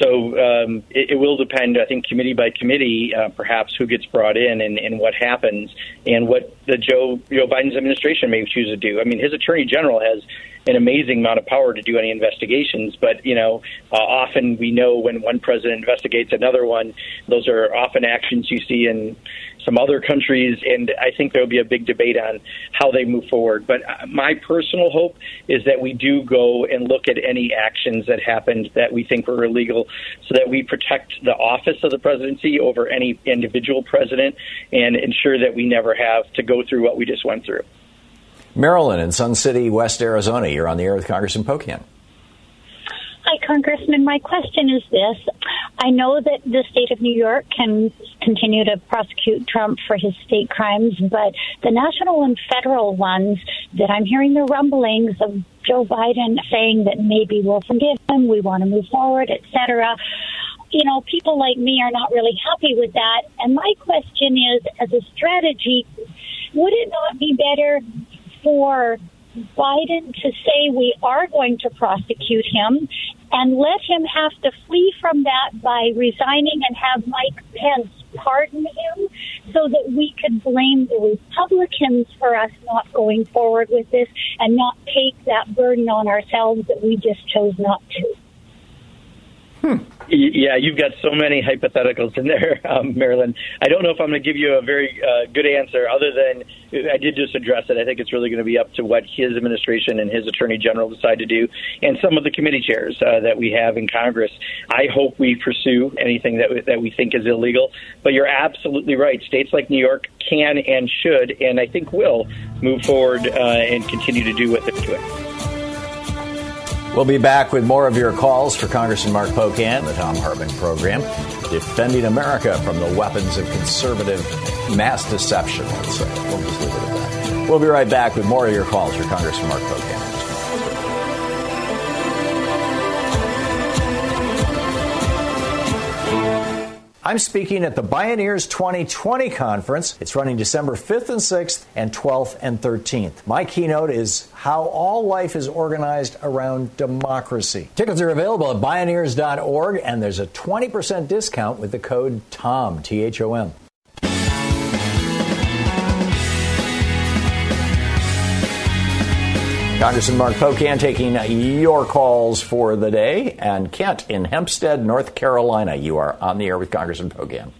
So um, it, it will depend, I think, committee by committee, uh, perhaps who gets brought in and, and what happens, and what the Joe Joe Biden's administration may choose to do. I mean, his attorney general has an amazing amount of power to do any investigations. But you know, uh, often we know when one president investigates another one, those are often actions you see in some other countries, and I think there will be a big debate on how they move forward. But uh, my personal hope is that we do go and look at any actions that happened that we think were illegal, so that we protect the office of the presidency over any individual president and ensure that we never have to go through what we just went through. Marilyn in Sun City, West Arizona. You're on the air with Congressman Pocan. Hi, Congressman. My question is this. I know that the state of New York can continue to prosecute Trump for his state crimes, but the national and federal ones that I'm hearing the rumblings of Joe Biden saying that maybe we'll forgive him, we want to move forward, etc. You know, people like me are not really happy with that. And my question is, as a strategy, would it not be better for Biden to say we are going to prosecute him and let him have to flee from that by resigning and have Mike Pence pardon him so that we could blame the Republicans for us not going forward with this and not take that burden on ourselves that we just chose not to. Hmm. Yeah, you've got so many hypotheticals in there, [LAUGHS] um, Marilyn. I don't know if I'm going to give you a very uh, good answer, other than I did just address it. I think it's really going to be up to what his administration and his attorney general decide to do, and some of the committee chairs uh, that we have in Congress. I hope we pursue anything that we, that we think is illegal. But you're absolutely right. States like New York can and should, and I think will, move forward uh, and continue to do what they're doing. We'll be back with more of your calls for Congressman Mark Pocan, the Thom Hartmann program, defending America from the weapons of conservative mass deception. We'll just leave it at that. We'll be right back with more of your calls for Congressman Mark Pocan. I'm speaking at the Bioneers 2020 conference. It's running December 5th and 6th and 12th and 13th. My keynote is how all life is organized around democracy. Tickets are available at bioneers.org and there's a 20% discount with the code TOM, T H O M. Congressman Mark Pocan taking your calls for the day. And Kent in Hampstead, North Carolina, you are on the air with Congressman Pocan.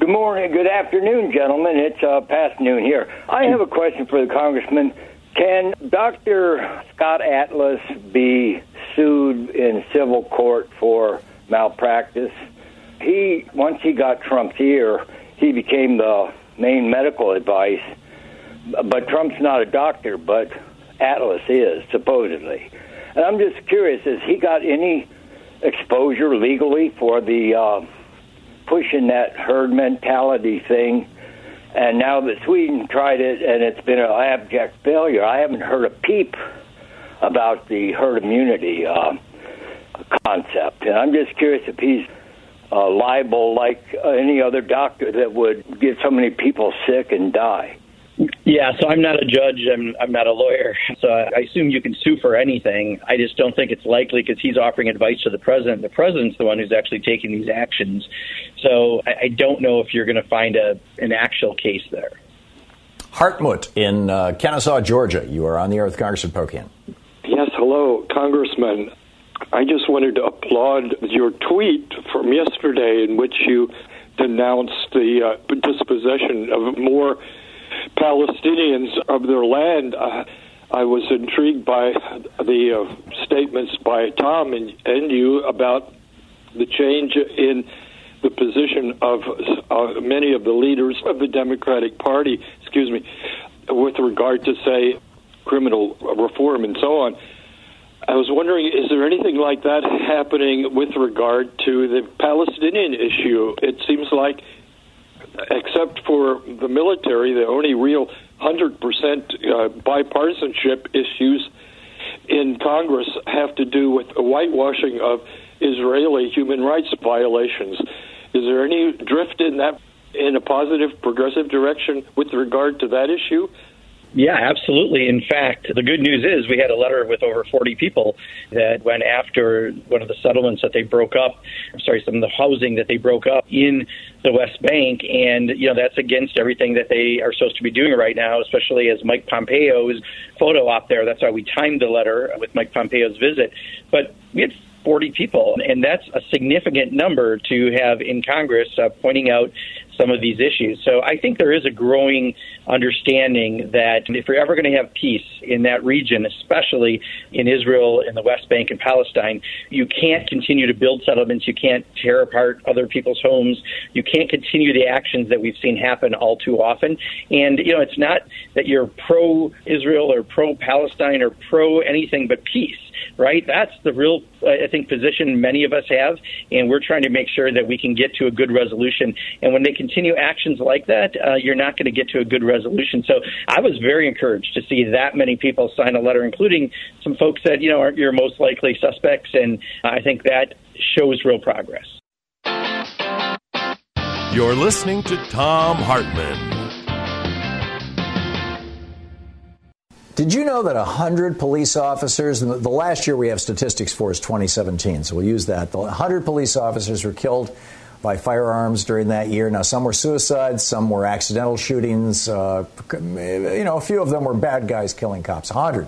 Good morning, good afternoon, gentlemen. It's uh, past noon here. I have a question for the congressman. Can Dr. Scott Atlas be sued in civil court for malpractice? He once he got Trump's ear, he became the main medical advice. But Trump's not a doctor, but Atlas is, supposedly. And I'm just curious, has he got any exposure legally for the uh, pushing that herd mentality thing? And now that Sweden tried it and it's been an abject failure, I haven't heard a peep about the herd immunity uh, concept. And I'm just curious if he's uh, liable like any other doctor that would get so many people sick and die. Yeah, so I'm not a judge. I'm I'm not a lawyer. So I assume you can sue for anything. I just don't think it's likely because he's offering advice to the president. The president's the one who's actually taking these actions. So I, I don't know if you're going to find a an actual case there. Hartmut in uh, Kennesaw, Georgia. You are on the air with Congressman Pocan. Yes, hello, Congressman. I just wanted to applaud your tweet from yesterday in which you denounced the uh, dispossession of more Palestinians of their land. Uh, I was intrigued by the uh, statements by Thom and, and you about the change in the position of uh, many of the leaders of the Democratic Party, excuse me, with regard to, say, criminal reform and so on. I was wondering, is there anything like that happening with regard to the Palestinian issue? It seems like except for the military, the only real 100% uh, bipartisanship issues in Congress have to do with the whitewashing of Israeli human rights violations. Is there any drift in that in a positive, progressive direction with regard to that issue? Yeah, absolutely. In fact, the good news is we had a letter with over 40 people that went after one of the settlements that they broke up. I'm sorry, some of the housing that they broke up in the West Bank. And, you know, that's against everything that they are supposed to be doing right now, especially as Mike Pompeo's photo op there. That's why we timed the letter with Mike Pompeo's visit. But we had 40 people, and that's a significant number to have in Congress uh, pointing out some of these issues. So I think there is a growing understanding that if you're ever going to have peace in that region, especially in Israel, in the West Bank, and Palestine, you can't continue to build settlements. You can't tear apart other people's homes. You can't continue the actions that we've seen happen all too often. And, you know, it's not that you're pro Israel or pro Palestine or pro anything but peace right? That's the real, I think, position many of us have, and we're trying to make sure that we can get to a good resolution. And when they continue actions like that, uh, you're not going to get to a good resolution. So I was very encouraged to see that many people sign a letter, including some folks that you know aren't your most likely suspects, and I think that shows real progress. You're listening to Thom Hartmann. Did you know that 100 police officers, the last year we have statistics for is 2017, so we'll use that. 100 police officers were killed by firearms during that year. Now, some were suicides, some were accidental shootings. Uh, you know, a few of them were bad guys killing cops. 100.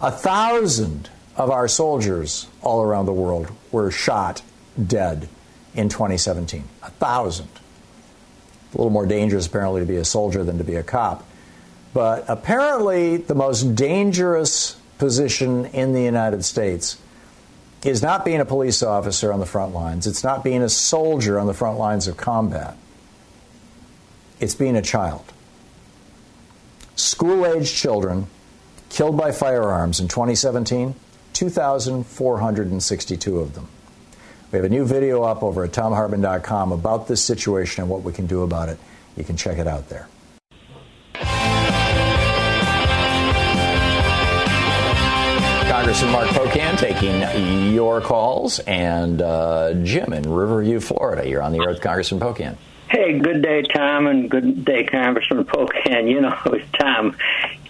A thousand of our soldiers all around the world were shot dead in 2017. A thousand. A little more dangerous, apparently, to be a soldier than to be a cop. But apparently, the most dangerous position in the United States is not being a police officer on the front lines, it's not being a soldier on the front lines of combat, it's being a child. School aged children killed by firearms in 2017 2,462 of them. We have a new video up over at thomhartmann.com about this situation and what we can do about it. You can check it out there. Congressman Mark Pocan taking your calls, and uh, Jim in Riverview, Florida. You're on the air with Congressman Pocan. Hey, good day, Thom, and good day, Congressman Pocan. You know, [LAUGHS] Thom,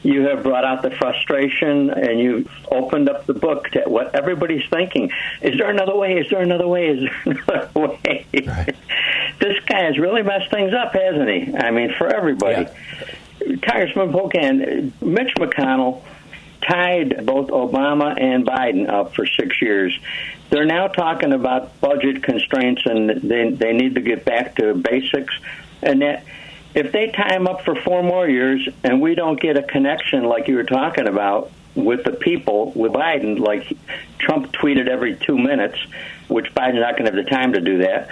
you have brought out the frustration and you've opened up the book to what everybody's thinking. Is there another way? Is there another way? Is there [LAUGHS] another way? Right. [LAUGHS] this guy has really messed things up, hasn't he? I mean, for everybody. Yeah. Congressman Pocan, Mitch McConnell tied both Obama and Biden up for six years. They're now talking about budget constraints and they they need to get back to basics. And that if they tie him up for four more years and we don't get a connection like you were talking about with the people with Biden, like Trump tweeted every two minutes, which Biden's not going to have the time to do that.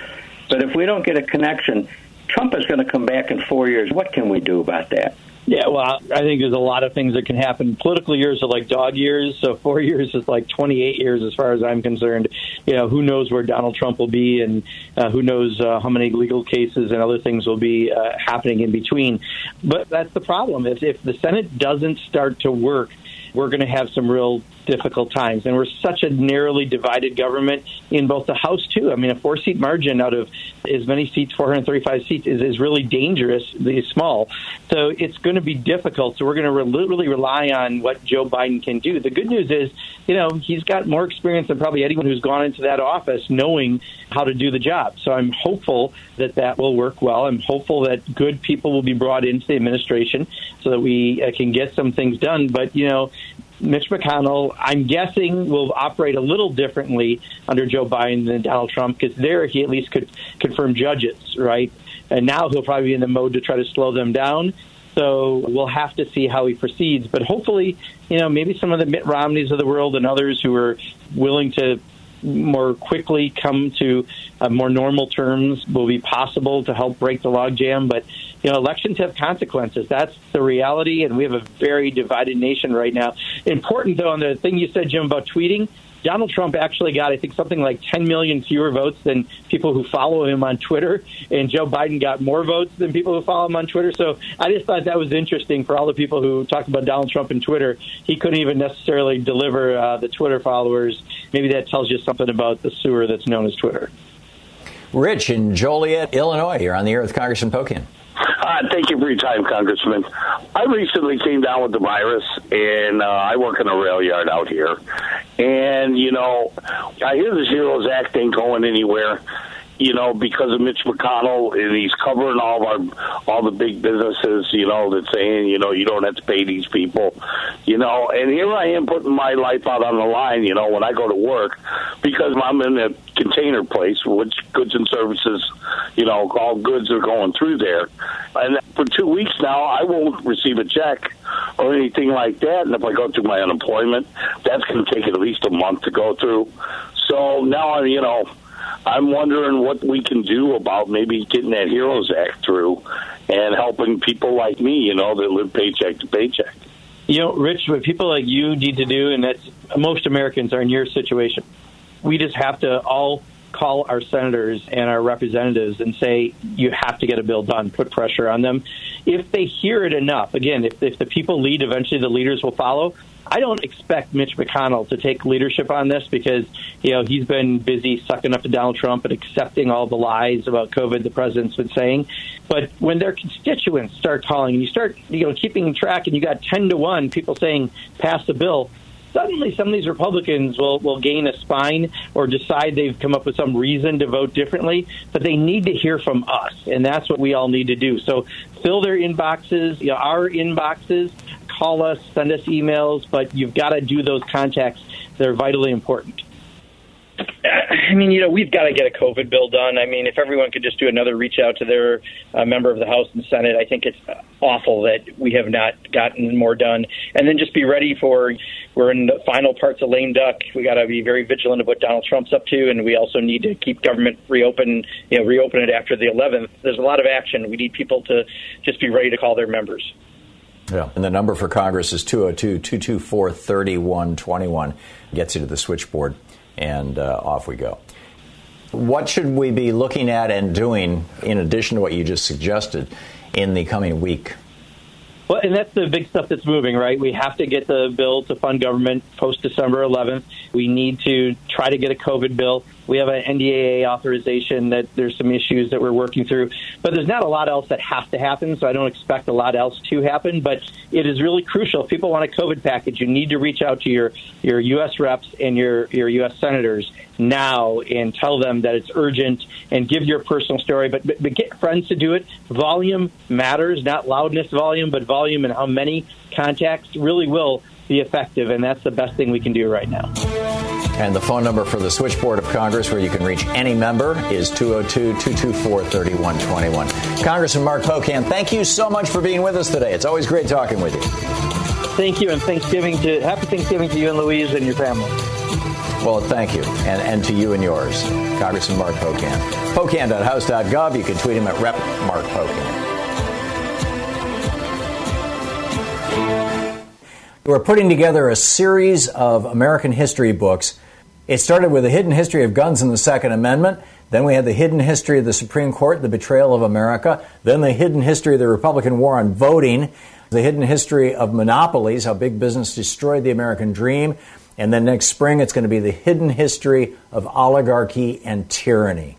But if we don't get a connection, Trump is going to come back in four years. What can we do about that? Yeah, well, I think there's a lot of things that can happen. Political years are like dog years, so four [LAUGHS] years is like 28 years as far as I'm concerned. You know, who knows where Donald Trump will be, and uh, who knows uh, how many legal cases and other things will be uh, happening in between. But that's the problem. If, if the Senate doesn't start to work, we're going to have some real difficult times. And we're such a narrowly divided government in both the House, too. I mean, a four seat margin out of as many seats, 435 seats, is, is really dangerously small. So it's going to be difficult. So we're going to re- really rely on what Joe Biden can do. The good news is, you know, he's got more experience than probably anyone who's gone into that office knowing how to do the job. So I'm hopeful that that will work well. I'm hopeful that good people will be brought into the administration so that we uh, can get some things done. But, you know, Mitch McConnell, I'm guessing, will operate a little differently under Joe Biden than Donald Trump because there he at least could confirm judges, right? And now he'll probably be in the mode to try to slow them down. So we'll have to see how he proceeds. But hopefully, you know, maybe some of the Mitt Romneys of the world and others who are willing to more quickly come to uh, more normal terms will be possible to help break the logjam. But you know, elections have consequences. That's the reality, and we have a very divided nation right now. Important though, on the thing you said, Jim, about tweeting. Donald Trump actually got, I think, something like 10 million fewer votes than people who follow him on Twitter, and Joe Biden got more votes than people who follow him on Twitter. So I just thought that was interesting for all the people who talked about Donald Trump and Twitter. He couldn't even necessarily deliver uh, the Twitter followers. Maybe that tells you something about the sewer that's known as Twitter. Rich in Joliet, Illinois. You're on the air with Congressman Pocan. Uh, thank you for your time, Congressman. I recently came down with the virus, and uh, I work in a rail yard out here. And, you know, I hear this Heroes Act ain't going anywhere you know, because of Mitch McConnell, and he's covering all of our all the big businesses, you know, that saying, you know, you don't have to pay these people, you know. And here I am putting my life out on the line, you know, when I go to work, because I'm in a container place, which goods and services, you know, all goods are going through there. And for two weeks now, I won't receive a check or anything like that. And if I go through my unemployment, that's going to take at least a month to go through. So now, I'm, you know, I'm wondering what we can do about maybe getting that Heroes Act through and helping people like me, you know, that live paycheck to paycheck. You know, Rich, what people like you need to do, and that's most Americans are in your situation. We just have to all call our senators and our representatives and say you have to get a bill done, put pressure on them. If they hear it enough, again, if, if the people lead, eventually the leaders will follow. I don't expect Mitch McConnell to take leadership on this because you know he's been busy sucking up to Donald Trump and accepting all the lies about COVID the president's been saying. But when their constituents start calling and you start you know keeping track and you got ten to one people saying pass the bill, suddenly some of these Republicans will, will gain a spine or decide they've come up with some reason to vote differently, but they need to hear from us, and that's what we all need to do. So fill their inboxes, you know, our inboxes, call us, send us emails, but you've got to do those contacts. They're vitally important. I mean, you know, we've got to get a COVID bill done. I mean, if everyone could just do another reach out to their uh, member of the House and Senate, I think it's awful that we have not gotten more done. And then just be ready for we're in the final parts of lame duck. We got to be very vigilant of what Donald Trump's up to, and we also need to keep government reopen, you know, reopen it after the 11th. There's a lot of action. We need people to just be ready to call their members. Yeah. And the number for Congress is 202 224 3121. Gets you to the switchboard, and uh, off we go. What should we be looking at and doing in addition to what you just suggested in the coming week? Well, and that's the big stuff that's moving, right? We have to get the bill to fund government post December 11th. We need to try to get a COVID bill. We have an NDAA authorization that there's some issues that we're working through, but there's not a lot else that has to happen. So I don't expect a lot else to happen. But it is really crucial. If people want a COVID package, you need to reach out to your your U.S. reps and your your U.S. senators now and tell them that it's urgent and give your personal story. But, but, but get friends to do it. Volume matters, not loudness volume, but volume and how many contacts really will be effective. And that's the best thing we can do right now. And the phone number for the switchboard of Congress, where you can reach any member, is 202 224 3121. Congressman Mark Pocan, thank you so much for being with us today. It's always great talking with you. Thank you, and Thanksgiving to happy Thanksgiving to you and Louise and your family. Well, thank you, and, and to you and yours, Congressman Mark Pocan. Pocan.house.gov. You can tweet him at Rep Mark Pocan. We're putting together a series of American history books. It started with the hidden history of guns and the Second Amendment. Then we had the hidden history of the Supreme Court, the betrayal of America. Then the hidden history of the Republican war on voting. The hidden history of monopolies, how big business destroyed the American dream. And then next spring, it's going to be the hidden history of oligarchy and tyranny.